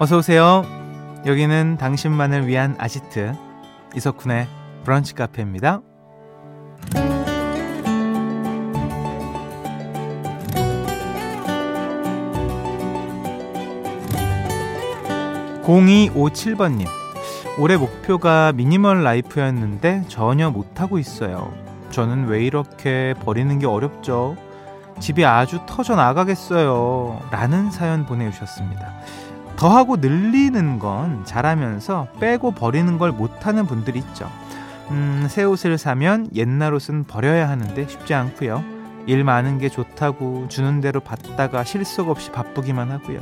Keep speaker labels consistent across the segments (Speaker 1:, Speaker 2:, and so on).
Speaker 1: 어서 오세요. 여기는 당신만을 위한 아지트 이석훈의 브런치 카페입니다. 0257번님. 올해 목표가 미니멀 라이프였는데 전혀 못하고 있어요. 저는 왜 이렇게 버리는 게 어렵죠? 집이 아주 터져 나가겠어요. 라는 사연 보내주셨습니다. 더하고 늘리는 건 잘하면서 빼고 버리는 걸 못하는 분들이 있죠. 음, 새 옷을 사면 옛날 옷은 버려야 하는데 쉽지 않고요. 일 많은 게 좋다고 주는 대로 받다가 실속 없이 바쁘기만 하고요.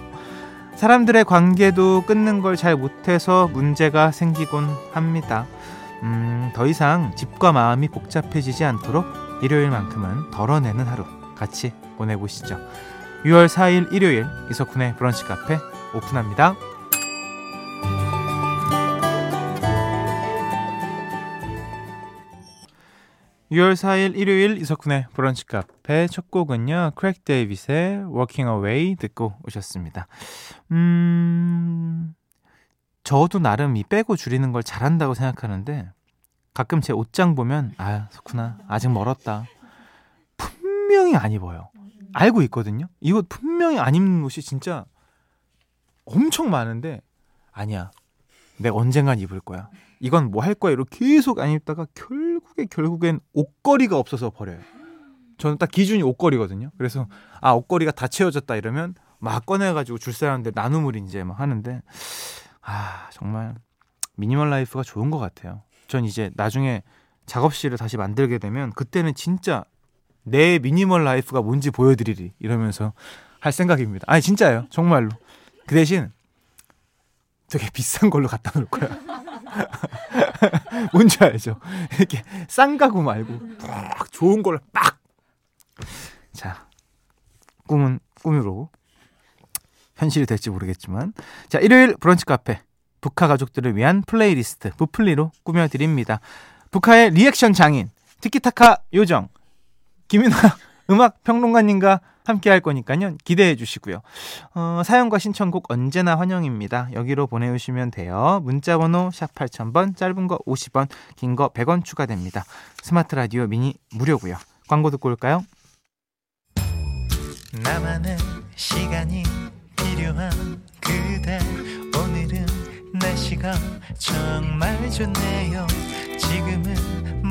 Speaker 1: 사람들의 관계도 끊는 걸 잘 못해서 문제가 생기곤 합니다. 음, 더 이상 집과 마음이 복잡해지지 않도록 일요일만큼은 덜어내는 하루 같이 보내보시죠. 6월 4일 일요일 이석훈의 브런치 카페 오픈합니다. 6월 4일 일요일 이석훈의 브런치 카페 첫 곡은요. 크레이그 데이빗의 Walking Away 듣고 오셨습니다. 음... 저도 나름 이 빼고 줄이는 걸 잘한다고 생각하는데 가끔 제 옷장 보면 아 석훈아 아직 멀었다. 분명히 안 입어요. 알고 있거든요. 이옷 분명히 안 입는 옷이 진짜 엄청 많은데 아니야. 내가 언젠간 입을 거야. 이건 뭐 할 거야. 이렇게 계속 안 입다가 결국에 결국엔 옷걸이가 없어서 버려요. 저는 딱 기준이 옷걸이거든요. 그래서 아 옷걸이가 다 채워졌다 이러면 막 꺼내가지고 줄 사람들 나눔을 이제 막 하는데 아 정말 미니멀 라이프가 좋은 것 같아요. 전 이제 나중에 작업실을 다시 만들게 되면 그때는 진짜 내 미니멀 라이프가 뭔지 보여드리리 이러면서 할 생각입니다. 아니 진짜예요, 정말로. 그 대신 되게 비싼 걸로 갖다 놓을 거야. 뭔지 알죠? 이렇게 싼 가구 말고 막 좋은 걸로 빡. 자, 꿈은 꿈으로 현실이 될지 모르겠지만 자 일요일 브런치 카페 북카 가족들을 위한 플레이리스트 브플리로 꾸며드립니다. 북카의 리액션 장인 티키타카 요정 김윤하 음악 평론가님과 함께 할 거니까요. 기대해 주시고요. 어, 사연과 신청곡 언제나 환영입니다. 여기로 보내주시면 돼요. 문자 번호 샵 8000번, 짧은 거 50원, 긴 거 100원 추가됩니다. 스마트 라디오 미니 무료고요. 광고 듣고 올까요? 나만의 시간이 필요한 그대 오늘은 날씨가 정말 좋네요. 지금은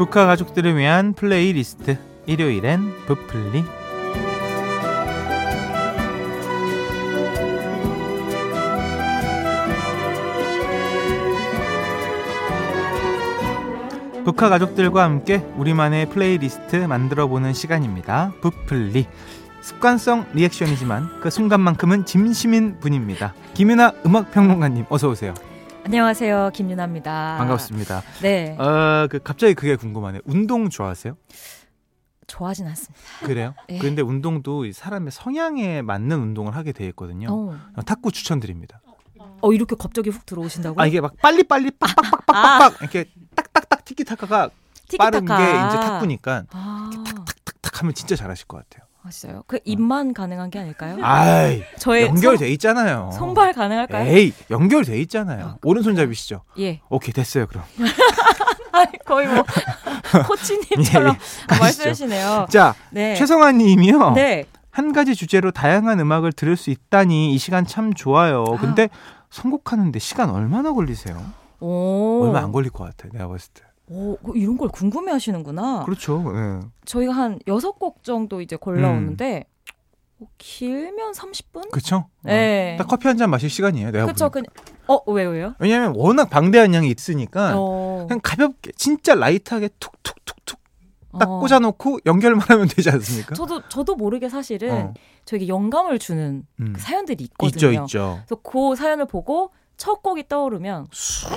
Speaker 1: 북카 가족들을 위한 플레이리스트 일요일엔 브플리 북카 가족들과 함께 우리만의 플레이리스트 만들어보는 시간입니다. 브플리 습관성 리액션이지만 그 순간만큼은 진심인 분입니다. 김윤하 음악평론가님 어서 오세요.
Speaker 2: 안녕하세요. 김윤아입니다.
Speaker 1: 반갑습니다.
Speaker 2: 네.
Speaker 1: 어, 그 갑자기 그게 궁금하네요. 운동 좋아하세요?
Speaker 2: 좋아하진 않습니다.
Speaker 1: 그래요?
Speaker 2: 네.
Speaker 1: 그런데 운동도 사람의 성향에 맞는 운동을 하게 돼 있거든요.
Speaker 2: 어.
Speaker 1: 탁구 추천드립니다.
Speaker 2: 어 이렇게 갑자기 훅 들어오신다고?
Speaker 1: 아 이게 막 빨리 빨리 빡빡빡빡빡 이렇게 딱딱딱 티키타카가 빠른 게 이제 탁구니까
Speaker 2: 아,
Speaker 1: 탁탁탁 하면 진짜 잘하실 것 같아요.
Speaker 2: 아, 진짜요? 그 입만 가능한 게 아닐까요?
Speaker 1: 아이
Speaker 2: 저의
Speaker 1: 연결돼 있잖아요.
Speaker 2: 손, 손발 가능할까요?
Speaker 1: 에이 연결돼 있잖아요.
Speaker 2: 아,
Speaker 1: 오른손잡이시죠?
Speaker 2: 예.
Speaker 1: 오케이 됐어요 그럼.
Speaker 2: 아니 거의 뭐 코치님처럼
Speaker 1: 예, 예.
Speaker 2: 말씀하시네요.
Speaker 1: 자
Speaker 2: 네.
Speaker 1: 최성환님이요.
Speaker 2: 네.
Speaker 1: 한 가지 주제로 다양한 음악을 들을 수 있다니 이 시간 참 좋아요.
Speaker 2: 아.
Speaker 1: 근데 선곡하는데 시간 얼마나 걸리세요?
Speaker 2: 오.
Speaker 1: 얼마 안 걸릴 것 같아요. 내가 봤을 때.
Speaker 2: 오, 그 이런 걸 궁금해 하시는구나.
Speaker 1: 그렇죠. 예.
Speaker 2: 저희가 한 여섯 곡 정도 이제 골라오는데 뭐 길면 30분?
Speaker 1: 그렇죠.
Speaker 2: 네.
Speaker 1: 딱 커피 한 잔 마실 시간이에요. 내가
Speaker 2: 그쵸.
Speaker 1: 보기엔.
Speaker 2: 그, 어, 왜요, 왜요?
Speaker 1: 왜냐면 워낙 방대한 양이 있으니까
Speaker 2: 어.
Speaker 1: 그냥 가볍게 진짜 라이트하게 툭툭툭툭 딱
Speaker 2: 어.
Speaker 1: 꽂아놓고 연결만 하면 되지 않습니까?
Speaker 2: 저도 저도 모르게 사실은
Speaker 1: 어,
Speaker 2: 저에게 영감을 주는
Speaker 1: 음.
Speaker 2: 그 사연들이
Speaker 1: 있죠,
Speaker 2: 있거든요.
Speaker 1: 있죠.
Speaker 2: 그래서 그 사연을 보고 첫 곡이 떠오르면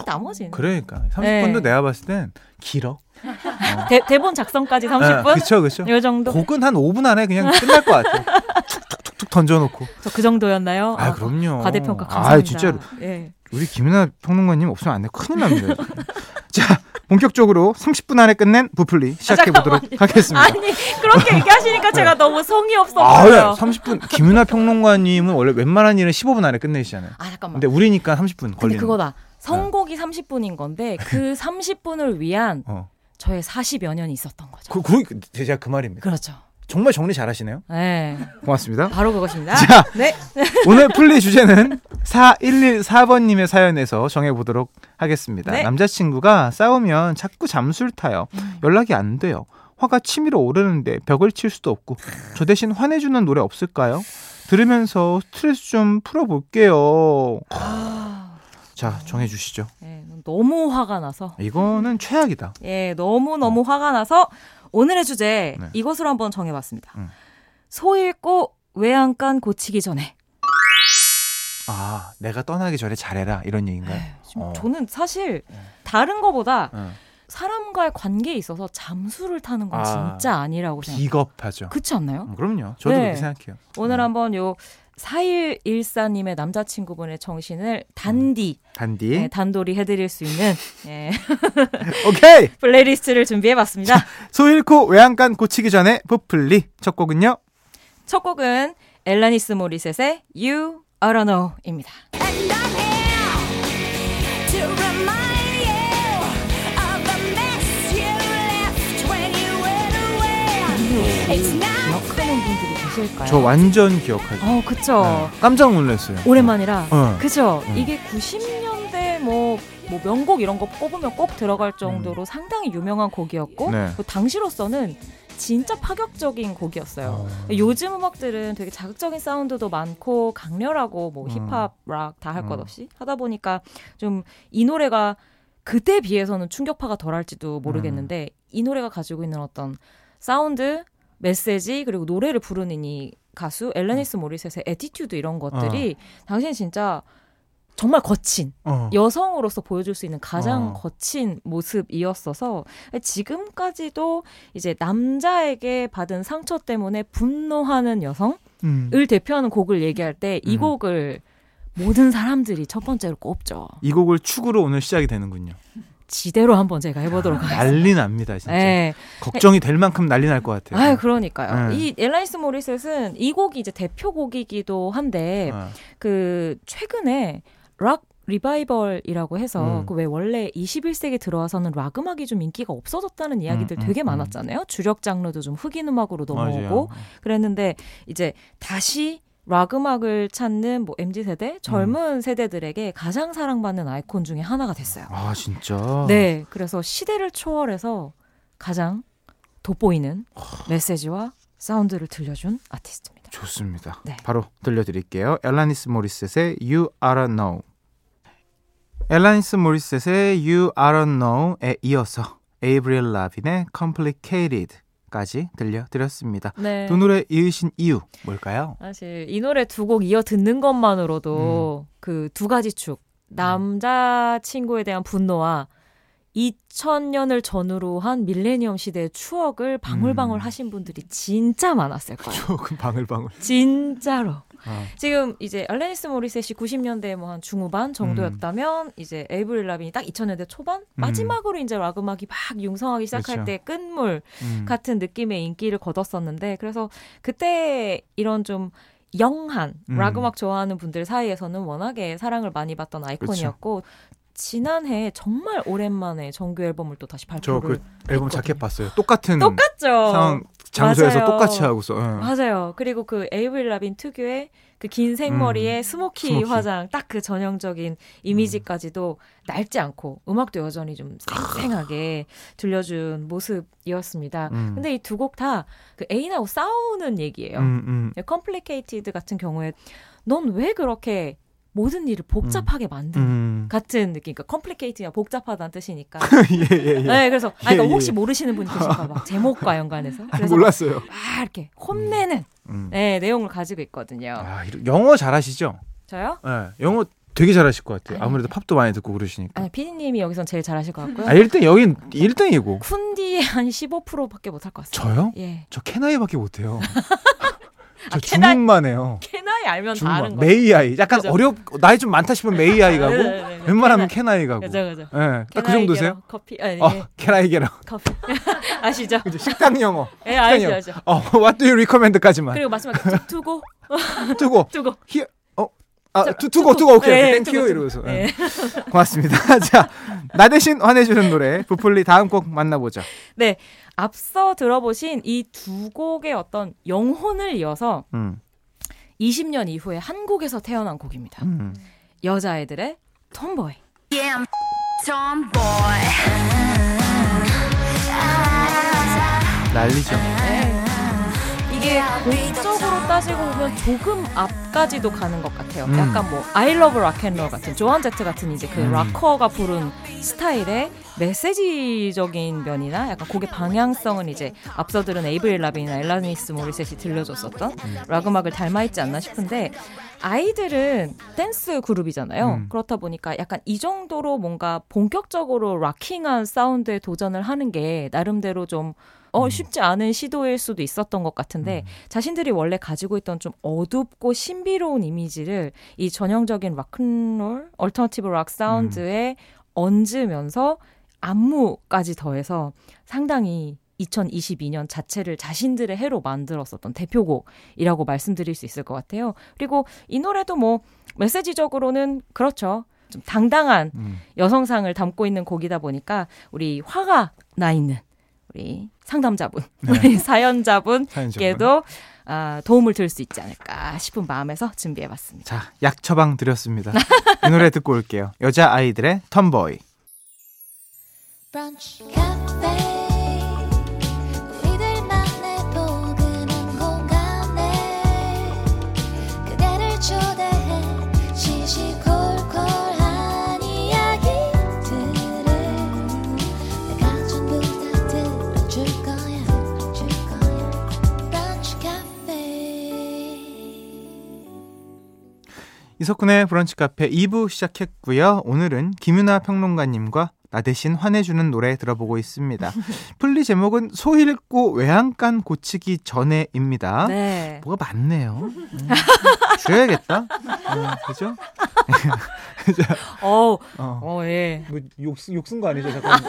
Speaker 2: 나머지는
Speaker 1: 그러니까 30분도
Speaker 2: 네.
Speaker 1: 내가 봤을 땐 길어.
Speaker 2: 대, 본 작성까지 30분
Speaker 1: 그렇죠, 그렇죠.
Speaker 2: 이 정도
Speaker 1: 곡은 한 5분 안에 그냥 끝날 것 같아. 툭툭툭툭 던져놓고.
Speaker 2: 저 그 정도였나요?
Speaker 1: 아, 그럼요.
Speaker 2: 과대평가 감사합니다.
Speaker 1: 아, 진짜로.
Speaker 2: 예.
Speaker 1: 우리 김윤아 평론가님 없으면 안 돼. 큰일 납니다. 자, 본격적으로 30분 안에 끝낸 부풀리 시작해 보도록 하겠습니다.
Speaker 2: 아니 그렇게 얘기하시니까 제가 너무 성의 없어
Speaker 1: 아. 네. 30분. 김윤아 평론가님은 원래 웬만한 일은 15분 안에 끝내시잖아요.
Speaker 2: 아 잠깐만.
Speaker 1: 근데 우리니까 30분
Speaker 2: 근데
Speaker 1: 걸리는.
Speaker 2: 그거다. 선곡이 30분인 건데 그 30분을 위한
Speaker 1: 어.
Speaker 2: 저의 40여 년이 있었던 거죠.
Speaker 1: 그, 그, 제가 그 말입니다.
Speaker 2: 그렇죠.
Speaker 1: 정말 정리 잘하시네요.
Speaker 2: 네.
Speaker 1: 고맙습니다.
Speaker 2: 바로 그것입니다.
Speaker 1: 자.
Speaker 2: 네.
Speaker 1: 오늘 풀리 주제는 4114번님의 사연에서 정해보도록 하겠습니다.
Speaker 2: 네.
Speaker 1: 남자친구가 싸우면 자꾸 잠수를 타요.
Speaker 2: 음.
Speaker 1: 연락이 안 돼요. 화가 치밀어 오르는데 벽을 칠 수도 없고 저 대신 화내주는 노래 없을까요? 들으면서 스트레스 좀 풀어볼게요.
Speaker 2: 아,
Speaker 1: 자, 정해주시죠.
Speaker 2: 네, 너무 화가 나서
Speaker 1: 이거는 최악이다.
Speaker 2: 예, 너무 너무 화가 나서 오늘의 주제
Speaker 1: 네.
Speaker 2: 이것으로 한번 정해봤습니다.
Speaker 1: 음.
Speaker 2: 소 잃고 외양간 고치기 전에.
Speaker 1: 아, 내가 떠나기 전에 잘해라 이런 얘기인가요?
Speaker 2: 에휴, 지금
Speaker 1: 어.
Speaker 2: 저는 사실
Speaker 1: 네.
Speaker 2: 다른 거보다
Speaker 1: 어.
Speaker 2: 사람과의 관계에 있어서 잠수를 타는 건
Speaker 1: 아,
Speaker 2: 진짜 아니라고 생각해요.
Speaker 1: 비겁하죠.
Speaker 2: 그렇지 않나요?
Speaker 1: 음, 그럼요. 저도
Speaker 2: 네.
Speaker 1: 그렇게 생각해요.
Speaker 2: 오늘
Speaker 1: 음.
Speaker 2: 한번 요 4114님의 남자친구분의 정신을 단디,
Speaker 1: 단디.
Speaker 2: 네, 단돌이 해드릴 수 있는 예,
Speaker 1: 오케이.
Speaker 2: 플레이리스트를 준비해봤습니다.
Speaker 1: 소 잃고 외양간 고치기 전에 브플리 첫 곡은요.
Speaker 2: 첫 곡은 앨라니스 모리셋의 You Oughta Know입니다.
Speaker 3: And I'm here to remind you of the mess you left when you went away. It's not
Speaker 2: 기억하는 계실까요?
Speaker 1: 저 완전 기억하죠.
Speaker 2: 어, 그쵸.
Speaker 1: 네, 깜짝 놀랐어요.
Speaker 2: 오랜만이라.
Speaker 1: 어.
Speaker 2: 그죠?
Speaker 1: 음.
Speaker 2: 이게 90년대 뭐, 뭐 명곡 이런 거 뽑으면 꼭 들어갈 정도로 상당히 유명한 곡이었고,
Speaker 1: 음. 네.
Speaker 2: 그 당시로서는 진짜 파격적인 곡이었어요.
Speaker 1: 어.
Speaker 2: 요즘 음악들은 되게 자극적인 사운드도 많고 강렬하고 뭐
Speaker 1: 음.
Speaker 2: 힙합, 락 다 할 것
Speaker 1: 음.
Speaker 2: 없이 하다 보니까 좀 이 노래가 그때 비해서는 충격파가 덜할지도 모르겠는데
Speaker 1: 음.
Speaker 2: 이 노래가 가지고 있는 어떤 사운드, 메시지 그리고 노래를 부르는 이 가수 앨라니스 모리셋의 attitude 이런 것들이 당신 진짜 정말 거친
Speaker 1: 어.
Speaker 2: 여성으로서 보여줄 수 있는 가장
Speaker 1: 어.
Speaker 2: 거친 모습이었어서 지금까지도 이제 남자에게 받은 상처 때문에 분노하는 여성을
Speaker 1: 음.
Speaker 2: 대표하는 곡을 얘기할 때이
Speaker 1: 음.
Speaker 2: 곡을 모든 사람들이 첫 번째로 꼽죠.
Speaker 1: 이 곡을 축으로 오늘 시작이 되는군요.
Speaker 2: 지대로 한번 제가 해보도록 하겠습니다.
Speaker 1: 난리 납니다, 진짜.
Speaker 2: 네.
Speaker 1: 걱정이 될 만큼 난리 날 것 같아요.
Speaker 2: 아, 그러니까요.
Speaker 1: 네.
Speaker 2: 이 앨라니스 모리셋은 이 곡이 이제 대표곡이기도 한데
Speaker 1: 어.
Speaker 2: 그 최근에 락 리바이벌이라고 해서
Speaker 1: 음.
Speaker 2: 그 왜 원래 21세기 들어와서는 락 음악이 좀 인기가 없어졌다는 이야기들
Speaker 1: 음, 음,
Speaker 2: 되게
Speaker 1: 음.
Speaker 2: 많았잖아요. 주력 장르도 좀 흑인 음악으로 넘어오고
Speaker 1: 맞아요.
Speaker 2: 그랬는데 이제 다시 락 음악을 찾는 뭐 MZ 세대, 젊은 세대들에게 가장 사랑받는 아이콘 중에 하나가 됐어요.
Speaker 1: 아, 진짜.
Speaker 2: 네, 그래서 시대를 초월해서 가장 돋보이는 메시지와 사운드를 들려준 아티스트입니다.
Speaker 1: 좋습니다.
Speaker 2: 네.
Speaker 1: 바로 들려드릴게요. 엘라니스 모리셋의 You Don't Know. 엘라니스 모리셋의 You Don't Know에 이어서 에이브리엘 라빈의 Complicated 까지 들려드렸습니다.
Speaker 2: 네.
Speaker 1: 두 노래 이으신 이유 뭘까요?
Speaker 2: 사실 이 노래 두 곡 이어 듣는 것만으로도 그두 가지 축 남자 친구에 대한 분노와 2000년을 전후로 한 밀레니엄 시대의 추억을 방울방울
Speaker 1: 음.
Speaker 2: 하신 분들이 진짜 많았을 거예요.
Speaker 1: 조금 방울방울.
Speaker 2: 진짜로.
Speaker 1: 아,
Speaker 2: 지금 이제 알레니스 모리셋이 90년대 뭐 한 중후반 정도였다면 이제 에이브릴 라빈이 딱 2000년대 초반 마지막으로 이제 락 음악이 막 융성하기 시작할
Speaker 1: 음. 그렇죠.
Speaker 2: 때 끝물
Speaker 1: 음.
Speaker 2: 같은 느낌의 인기를 거뒀었는데 그래서 그때 이런 좀 영한
Speaker 1: 음.
Speaker 2: 락 음악 좋아하는 분들 사이에서는 워낙에 사랑을 많이 받던 아이콘이었고 지난해 정말 오랜만에 정규 앨범을 또 다시 발표를
Speaker 1: 저 그 앨범
Speaker 2: 했거든요.
Speaker 1: 자켓 봤어요. 똑같은
Speaker 2: 똑같죠.
Speaker 1: 상황 장소에서
Speaker 2: 맞아요.
Speaker 1: 똑같이 하고서. 예.
Speaker 2: 맞아요. 그리고 그 에이브릴 라빈 특유의 그 긴 생머리에 스모키,
Speaker 1: 음. 스모키.
Speaker 2: 화장 딱 그 전형적인 이미지까지도 낡지 않고 음악도 여전히 좀 쌩쌩하게 들려준 모습이었습니다.
Speaker 1: 음.
Speaker 2: 근데 이 두 곡 다 그 애인하고 싸우는 얘기예요.
Speaker 1: 음, 음.
Speaker 2: Complicated 같은 경우에 넌 왜 그렇게 모든 일을 복잡하게 만드는
Speaker 1: 음.
Speaker 2: 같은 느낌. 그러니까 컴플리케이트가 복잡하다는 뜻이니까.
Speaker 1: 예, 예, 예.
Speaker 2: 네, 그래서 아, 그러니까
Speaker 1: 예, 예.
Speaker 2: 혹시 모르시는 분이 계실까 봐 제목과 연관해서 그래서
Speaker 1: 몰랐어요.
Speaker 2: 막 이렇게 혼내는
Speaker 1: 음.
Speaker 2: 네, 내용을 가지고 있거든요.
Speaker 1: 아, 영어 잘하시죠?
Speaker 2: 저요?
Speaker 1: 네, 영어 되게 잘하실 것 같아요. 아무래도 팝도 많이 듣고 그러시니까.
Speaker 2: 아니, 피디님이 여기선 제일 잘하실 것 같고요.
Speaker 1: 아, 1등 여긴 1등이고.
Speaker 2: 쿤디의 한 15%밖에 못할 것 같습니다.
Speaker 1: 저요?
Speaker 2: 예.
Speaker 1: 저 Can I밖에 못해요. 저
Speaker 2: 아,
Speaker 1: 주문만 해요.
Speaker 2: Can I 알면 다 아는
Speaker 1: 주문만.
Speaker 2: 거.
Speaker 1: May I. 약간
Speaker 2: 그죠.
Speaker 1: 어렵 나이 좀 많다 싶으면 May I 가고
Speaker 2: 네, 네, 네, 네.
Speaker 1: 웬만하면 Can I. 가고.
Speaker 2: 그죠, 그죠.
Speaker 1: 예. 딱 그
Speaker 2: Can I
Speaker 1: 정도세요?
Speaker 2: 커피 아니
Speaker 1: 어,
Speaker 2: 예,
Speaker 1: Can I get a.
Speaker 2: 커피 아시죠?
Speaker 1: 그죠, 식당 영어.
Speaker 2: 예, 알죠, 알죠.
Speaker 1: 어, what do you recommend까지만.
Speaker 2: 그리고 마지막에 to-
Speaker 1: to go
Speaker 2: to go.
Speaker 1: 히 어. 아, to, to go, to go, 오케이,
Speaker 2: 네,
Speaker 1: 오케이,
Speaker 2: thank you.
Speaker 1: 이러면서.
Speaker 2: 네.
Speaker 1: 예. 고맙습니다. 자, 나 대신 화내주는 노래, 브플리 다음 곡 만나보죠.
Speaker 2: 네. 앞서 들어보신 이 두 곡의 어떤 영혼을 이어서
Speaker 1: 음,
Speaker 2: 20년 이후에 한국에서 태어난 곡입니다.
Speaker 1: 음.
Speaker 2: 여자애들의 톰보이.
Speaker 3: Yeah, I'm tomboy.
Speaker 1: 난리죠.
Speaker 2: 이게 곡적으로 따지고 보면 조금 앞까지도 가는 것 같아요.
Speaker 1: 음.
Speaker 2: 약간 뭐 I Love Rock and Roll 같은 조한 제트 같은 이제 그
Speaker 1: 음.
Speaker 2: 락커가 부른 스타일의 메시지적인 면이나 약간 곡의 방향성은 이제 앞서 들은 에이브릴 라빈이나 앨라니스 모리셋이 들려줬었던
Speaker 1: 음.
Speaker 2: 락 음악을 닮아 있지 않나 싶은데 아이들은 댄스 그룹이잖아요.
Speaker 1: 음.
Speaker 2: 그렇다 보니까 약간 이 정도로 뭔가 본격적으로 rocking한 사운드에 도전을 하는 게 나름대로 좀 어,
Speaker 1: 음.
Speaker 2: 쉽지 않은 시도일 수도 있었던 것 같은데 자신들이 원래 가지고 있던 좀 어둡고 신비로운 이미지를 이 전형적인 락큰롤, 얼터너티브 락 사운드에 얹으면서 안무까지 더해서 상당히 2022년 자체를 자신들의 해로 만들었었던 대표곡이라고 말씀드릴 수 있을 것 같아요. 그리고 이 노래도 뭐 메시지적으로는 그렇죠. 좀 당당한
Speaker 1: 음.
Speaker 2: 여성상을 담고 있는 곡이다 보니까 우리 화가 나 있는 우리 상담자분,
Speaker 1: 네.
Speaker 2: 우리 사연자분
Speaker 1: 사연자분.
Speaker 2: 께도 아, 도움을 들수 있지 않을까 싶은 마음에서 준비해봤습니다.
Speaker 1: 자, 약 처방 드렸습니다. 이 노래 듣고 올게요. 여자 아이들의 톰보이.
Speaker 4: 브런치
Speaker 1: 이석훈의 브런치 카페 2부 시작했고요. 오늘은 김윤아 평론가님과 나 대신 화내주는 노래 들어보고 있습니다. 플리 제목은 소 읽고 외양간 고치기 전에입니다.
Speaker 2: 네.
Speaker 1: 뭐가 많네요. 음, 줄여야겠다. 음, 그죠?
Speaker 2: 어,
Speaker 1: 어.
Speaker 2: 어, 예.
Speaker 1: 뭐욕쓴 거 아니죠? 잠깐.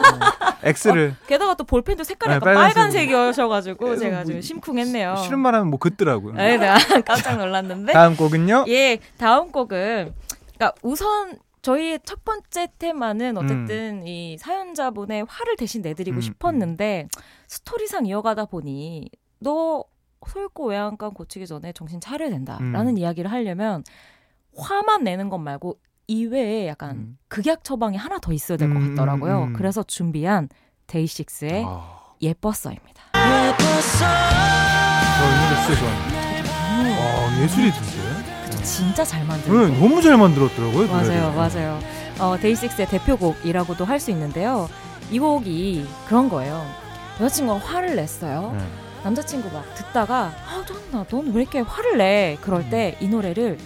Speaker 1: X를
Speaker 2: 게다가 또 볼펜도 색깔이
Speaker 1: 네,
Speaker 2: 약간
Speaker 1: 빨간색.
Speaker 2: 빨간색이어셔가지고 제가
Speaker 1: 뭐
Speaker 2: 좀 심쿵했네요.
Speaker 1: 싫은 말 하면 뭐 긋더라고요.
Speaker 2: 네, 내가 깜짝 놀랐는데.
Speaker 1: 다음 곡은요?
Speaker 2: 예, 다음 곡은 그러니까 우선 저희의 첫 번째 테마는 어쨌든 이 사연자분의 화를 대신 내드리고
Speaker 1: 음,
Speaker 2: 싶었는데 스토리상 이어가다 보니 너 소잃고 외양간 고치기 전에 정신 차려야 된다라는
Speaker 1: 음.
Speaker 2: 이야기를 하려면 화만 내는 것 말고 이외에 약간
Speaker 1: 음.
Speaker 2: 극약 처방이 하나 더 있어야 될것
Speaker 1: 음,
Speaker 2: 같더라고요.
Speaker 1: 음, 음.
Speaker 2: 그래서 준비한 데이식스의
Speaker 1: 아,
Speaker 2: 예뻤어입니다.
Speaker 1: 저이 노래 진짜 좋아해요. 와, 예술이던데?
Speaker 2: 진짜 잘 만든
Speaker 1: 네, 너무 잘 만들었더라고요.
Speaker 2: 맞아요,
Speaker 1: 노래를.
Speaker 2: 맞아요. 어, 데이식스의 대표곡이라고도 할 수 있는데요. 이 곡이 그런 거예요. 여자친구가 화를 냈어요.
Speaker 1: 네.
Speaker 2: 남자친구 막 듣다가 아, 넌나 넌 왜 이렇게 화를 내? 그럴 때 이 노래를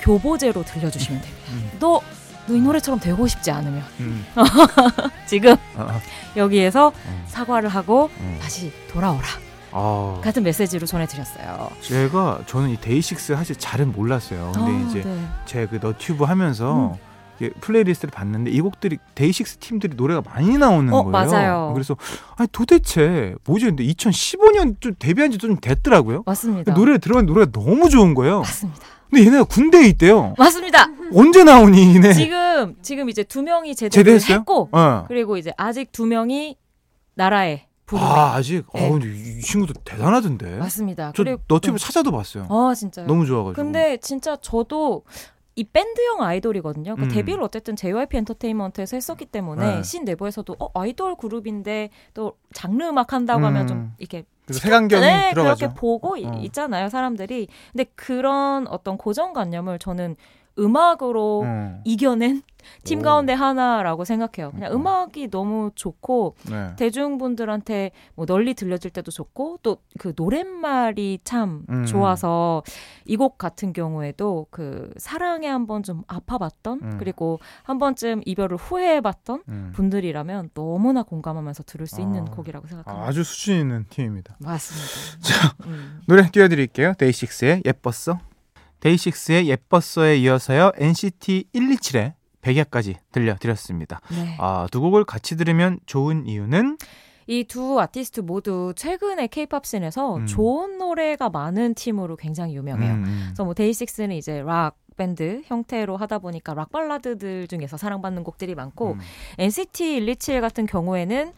Speaker 2: 교보제로 들려주시면 됩니다.
Speaker 1: 음,
Speaker 2: 너, 너 이 노래처럼 되고 싶지 않으면
Speaker 1: 음.
Speaker 2: 지금
Speaker 1: 아, 아,
Speaker 2: 여기에서
Speaker 1: 음,
Speaker 2: 사과를 하고
Speaker 1: 음.
Speaker 2: 다시 돌아오라
Speaker 1: 아,
Speaker 2: 같은 메시지로 전해드렸어요.
Speaker 1: 제가 저는 이 데이식스 사실 잘은 몰랐어요. 근데
Speaker 2: 아,
Speaker 1: 이제
Speaker 2: 네.
Speaker 1: 제그 너튜브 하면서
Speaker 2: 음.
Speaker 1: 플레이리스트를 봤는데 이 곡들이 데이식스 팀들이 노래가 많이 나오는
Speaker 2: 어,
Speaker 1: 거예요.
Speaker 2: 맞아요.
Speaker 1: 그래서 아니 도대체 뭐지? 근데 2015년 좀 데뷔한 지 좀 됐더라고요.
Speaker 2: 맞습니다.
Speaker 1: 노래를 들어간 노래가 너무 좋은 거예요.
Speaker 2: 맞습니다.
Speaker 1: 근데 얘네가 군대에 있대요.
Speaker 2: 맞습니다.
Speaker 1: 언제 나오니 얘네?
Speaker 2: 지금 지금 이제 두 명이 제대를
Speaker 1: 제대했어요?
Speaker 2: 했고
Speaker 1: 어.
Speaker 2: 그리고 이제 아직 두 명이 나라에 부르네.
Speaker 1: 아 아직
Speaker 2: 네.
Speaker 1: 어 근데 이, 이 친구도 대단하던데.
Speaker 2: 맞습니다.
Speaker 1: 저 너튜브
Speaker 2: 네.
Speaker 1: 찾아도 봤어요.
Speaker 2: 아 진짜요.
Speaker 1: 너무 좋아가지고.
Speaker 2: 근데 진짜 저도 이 밴드형 아이돌이거든요. 그
Speaker 1: 음.
Speaker 2: 데뷔를 어쨌든 JYP 엔터테인먼트에서 했었기 때문에
Speaker 1: 네.
Speaker 2: 신 내부에서도 어, 아이돌 그룹인데 또 장르 음악 한다고 하면
Speaker 1: 음.
Speaker 2: 좀 이렇게
Speaker 1: 색안경이
Speaker 2: 네,
Speaker 1: 들어가죠.
Speaker 2: 그렇게 보고 이-
Speaker 1: 어.
Speaker 2: 있잖아요, 사람들이. 근데 그런 어떤 고정관념을 저는 음악으로
Speaker 1: 어.
Speaker 2: 이겨낸 팀
Speaker 1: 오.
Speaker 2: 가운데 하나라고 생각해요. 그냥
Speaker 1: 어.
Speaker 2: 음악이 너무 좋고
Speaker 1: 네.
Speaker 2: 대중분들한테 뭐 널리 들려질 때도 좋고 또 그 노랫말이 참
Speaker 1: 음.
Speaker 2: 좋아서 이 곡 같은 경우에도 그 사랑에 한번 좀 아파봤던
Speaker 1: 음.
Speaker 2: 그리고 한 번쯤 이별을 후회해봤던
Speaker 1: 음.
Speaker 2: 분들이라면 너무나 공감하면서 들을 수 있는
Speaker 1: 아.
Speaker 2: 곡이라고 생각합니다.
Speaker 1: 아, 아주 수준 있는 팀입니다.
Speaker 2: 맞습니다. 음.
Speaker 1: 노래 띄워드릴게요. 데이식스의 예뻤어. 데이식스의 예뻤어에 이어서요. NCT 127의 백야까지 들려드렸습니다.
Speaker 2: 네.
Speaker 1: 아, 두 곡을 같이 들으면 좋은 이유는
Speaker 2: 이 두 아티스트 모두 최근에 케이팝 씬에서
Speaker 1: 음.
Speaker 2: 좋은 노래가 많은 팀으로 굉장히 유명해요.
Speaker 1: 음, 음.
Speaker 2: 그래서 뭐 데이식스는 이제 락 밴드 형태로 하다 보니까 락 발라드들 중에서 사랑받는 곡들이 많고
Speaker 1: 음.
Speaker 2: NCT 127 같은 경우에는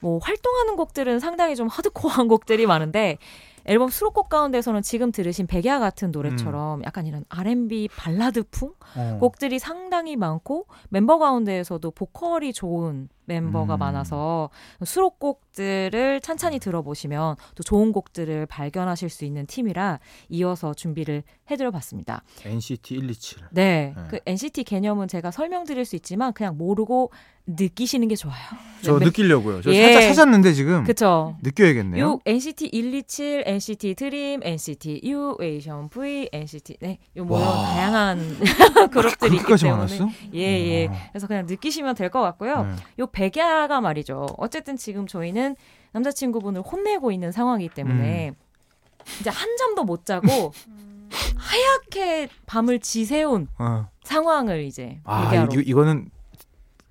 Speaker 2: 뭐 활동하는 곡들은 상당히 좀 하드코어한 곡들이 많은데 앨범 수록곡 가운데서는 지금 들으신 백야 같은 노래처럼 약간 이런 R&B 발라드풍
Speaker 1: 어.
Speaker 2: 곡들이 상당히 많고 멤버 가운데에서도 보컬이 좋은 멤버가
Speaker 1: 음.
Speaker 2: 많아서 수록곡들을 찬찬히 들어보시면 또 좋은 곡들을 발견하실 수 있는 팀이라 이어서 준비를 해드려봤습니다.
Speaker 1: NCT 127.
Speaker 2: 네,
Speaker 1: 네.
Speaker 2: 그 NCT 개념은 제가 설명드릴 수 있지만 그냥 모르고 느끼시는 게 좋아요.
Speaker 1: 저
Speaker 2: 네,
Speaker 1: 느끼려고요. 저
Speaker 2: 예.
Speaker 1: 살짝 찾았는데 지금
Speaker 2: 그쵸.
Speaker 1: 느껴야겠네요.
Speaker 2: 요 NCT 127, NCT 드림, NCT U, 에이션 V, NCT 네, 요
Speaker 1: 와.
Speaker 2: 다양한 그룹들이 있기 때문에
Speaker 1: 많았어?
Speaker 2: 예, 예.
Speaker 1: 어.
Speaker 2: 그래서 그냥 느끼시면 될 것 같고요.
Speaker 1: 네.
Speaker 2: 요 백야가 말이죠. 어쨌든 지금 저희는 남자친구분을 혼내고 있는 상황이기 때문에
Speaker 1: 음.
Speaker 2: 이제 한 잠도 못 자고 하얗게 밤을 지새운
Speaker 1: 어.
Speaker 2: 상황을 이제
Speaker 1: 아,
Speaker 2: 얘기하러.
Speaker 1: 이, 이거는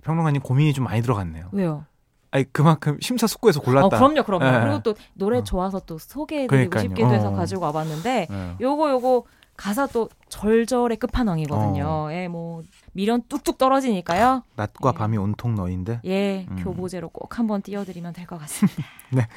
Speaker 1: 평론가님 고민이 좀 많이 들어갔네요.
Speaker 2: 왜요?
Speaker 1: 아니 그만큼 심사숙고해서 골랐다.
Speaker 2: 어, 그럼요, 그럼요.
Speaker 1: 예.
Speaker 2: 그리고 또 노래
Speaker 1: 어.
Speaker 2: 좋아서 또 소개해드리고
Speaker 1: 그러니까요.
Speaker 2: 싶기도 해서
Speaker 1: 어.
Speaker 2: 가지고 와봤는데
Speaker 1: 예.
Speaker 2: 요거 요거 가사 또 절절의 끝판왕이거든요.
Speaker 1: 어.
Speaker 2: 예, 뭐 미련 뚝뚝 떨어지니까요.
Speaker 1: 낮과
Speaker 2: 예.
Speaker 1: 밤이 온통 너인데.
Speaker 2: 예,
Speaker 1: 음.
Speaker 2: 교보제로 꼭 한번 띄워드리면 될 것 같습니다.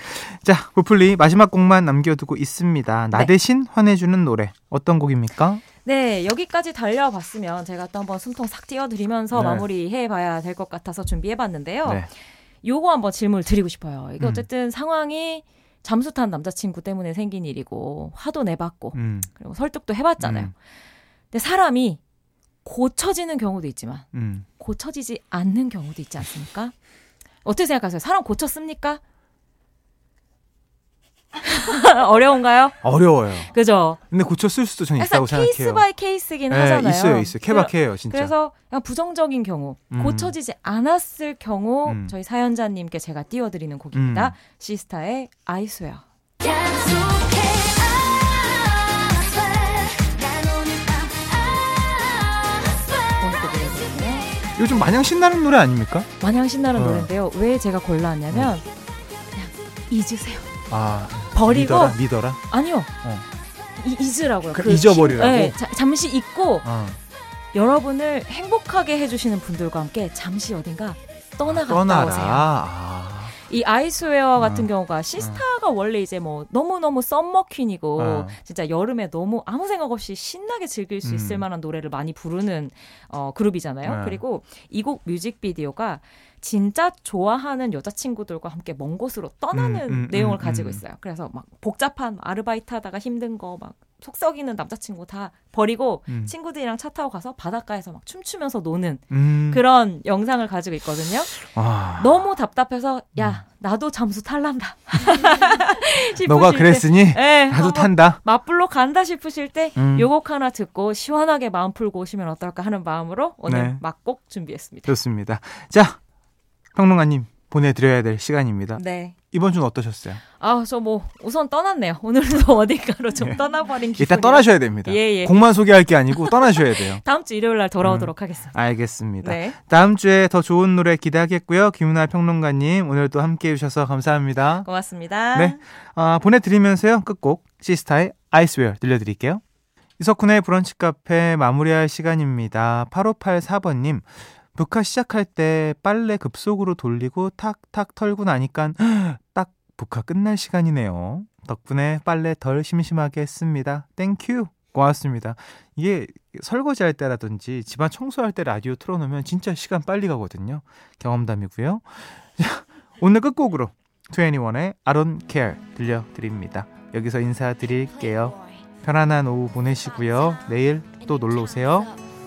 Speaker 1: 자, 부플리 마지막 곡만 남겨두고 있습니다. 나
Speaker 2: 네.
Speaker 1: 대신 화내주는 노래 어떤 곡입니까?
Speaker 2: 네, 여기까지 달려봤으면 제가 또 한번 숨통 싹 띄워드리면서
Speaker 1: 네.
Speaker 2: 마무리해봐야 될 것 같아서 준비해봤는데요.
Speaker 1: 네.
Speaker 2: 요거 한번 질문을 드리고 싶어요. 이게
Speaker 1: 음.
Speaker 2: 어쨌든 상황이 잠수 탄 남자친구 때문에 생긴 일이고 화도 내봤고
Speaker 1: 음,
Speaker 2: 그리고 설득도 해봤잖아요.
Speaker 1: 음.
Speaker 2: 근데 사람이 고쳐지는 경우도 있지만
Speaker 1: 음.
Speaker 2: 고쳐지지 않는 경우도 있지 않습니까? 어떻게 생각하세요? 사람 고쳤습니까? 어려운가요?
Speaker 1: 어려워요.
Speaker 2: 그죠?
Speaker 1: 근데 고쳤을 수도 저는 있다고 생각해요.
Speaker 2: case by case긴
Speaker 1: 네,
Speaker 2: 하잖아요.
Speaker 1: 있어요, 있어요. 케바케예요, 진짜.
Speaker 2: 그래서 그냥 부정적인 경우,
Speaker 1: 음.
Speaker 2: 고쳐지지 않았을 경우
Speaker 1: 음.
Speaker 2: 저희 사연자님께 제가 띄워드리는 곡입니다.
Speaker 1: 음.
Speaker 2: 시스타의 노래거든요.
Speaker 1: 요즘 마냥 신나는 노래 아닙니까?
Speaker 2: 마냥 신나는
Speaker 1: 어.
Speaker 2: 노래인데요. 왜 제가 골라왔냐면 그냥 잊으세요.
Speaker 1: 아,
Speaker 2: 버리고
Speaker 1: 믿어라, 믿어라.
Speaker 2: 아니요.
Speaker 1: 어.
Speaker 2: 이, 잊으라고요.
Speaker 1: 그 잊어버리라고?
Speaker 2: 심- 네, 자- 잠시 잊고
Speaker 1: 어.
Speaker 2: 여러분을 행복하게 해주시는 분들과 함께 잠시 어딘가 떠나갔다
Speaker 1: 떠나라.
Speaker 2: 오세요.
Speaker 1: 아.
Speaker 2: 이 아이스웨어 같은
Speaker 1: 어.
Speaker 2: 경우가 시스타 가 원래 이제 뭐 너무너무 썸머퀸이고
Speaker 1: 어.
Speaker 2: 진짜 여름에 너무 아무 생각 없이 신나게 즐길 수 있을
Speaker 1: 음.
Speaker 2: 만한 노래를 많이 부르는 어, 그룹이잖아요.
Speaker 1: 네.
Speaker 2: 그리고 이 곡 뮤직비디오가 진짜 좋아하는 여자친구들과 함께 먼 곳으로 떠나는
Speaker 1: 음, 음,
Speaker 2: 내용을
Speaker 1: 음,
Speaker 2: 가지고
Speaker 1: 음.
Speaker 2: 있어요. 그래서 막 복잡한 아르바이트 하다가 힘든 거 막 속 썩이는 남자친구 다 버리고
Speaker 1: 음.
Speaker 2: 친구들이랑 차 타고 가서 바닷가에서 막 춤추면서 노는
Speaker 1: 음.
Speaker 2: 그런 영상을 가지고 있거든요.
Speaker 1: 아.
Speaker 2: 너무 답답해서 야 나도 잠수 탈란다. 싶으실
Speaker 1: 너가
Speaker 2: 때,
Speaker 1: 그랬으니
Speaker 2: 예,
Speaker 1: 나도 탄다.
Speaker 2: 맞불로 간다 싶으실 때
Speaker 1: 음.
Speaker 2: 요곡 하나 듣고 시원하게 마음 풀고 오시면 어떨까 하는 마음으로 오늘
Speaker 1: 네.
Speaker 2: 막곡 준비했습니다.
Speaker 1: 좋습니다. 자, 평론가님 보내드려야 될 시간입니다.
Speaker 2: 네.
Speaker 1: 이번 주는 어떠셨어요?
Speaker 2: 아, 저 뭐 우선 떠났네요. 오늘도 어딘가로 좀
Speaker 1: 예.
Speaker 2: 떠나버린 기분.
Speaker 1: 일단 떠나셔야 됩니다.
Speaker 2: 예, 예.
Speaker 1: 곡만 소개할 게 아니고 떠나셔야 돼요.
Speaker 2: 다음 주 일요일 날 돌아오도록 하겠습니다.
Speaker 1: 알겠습니다.
Speaker 2: 네.
Speaker 1: 다음 주에 더 좋은 노래 기대하겠고요. 김은아 평론가님 오늘도 함께 해주셔서 감사합니다.
Speaker 2: 고맙습니다.
Speaker 1: 네. 아, 보내드리면서요. 끝곡 시스타의 I Swear 들려드릴게요. 이석훈의 브런치 카페 마무리할 시간입니다. 8584번님. 브카 시작할 때 빨래 급속으로 돌리고 탁탁 털고 나니까 딱 브카 끝날 시간이네요. 덕분에 빨래 덜 심심하게 했습니다. Thank you. 고맙습니다. 이게 설거지 할 때라든지 집안 청소할 때 라디오 틀어놓으면 진짜 시간 빨리 가거든요. 경험담이고요. 자, 오늘 끝곡으로 21의 I don't care 들려드립니다. 여기서 인사드릴게요. 편안한 오후 보내시고요. 내일 또 놀러 오세요.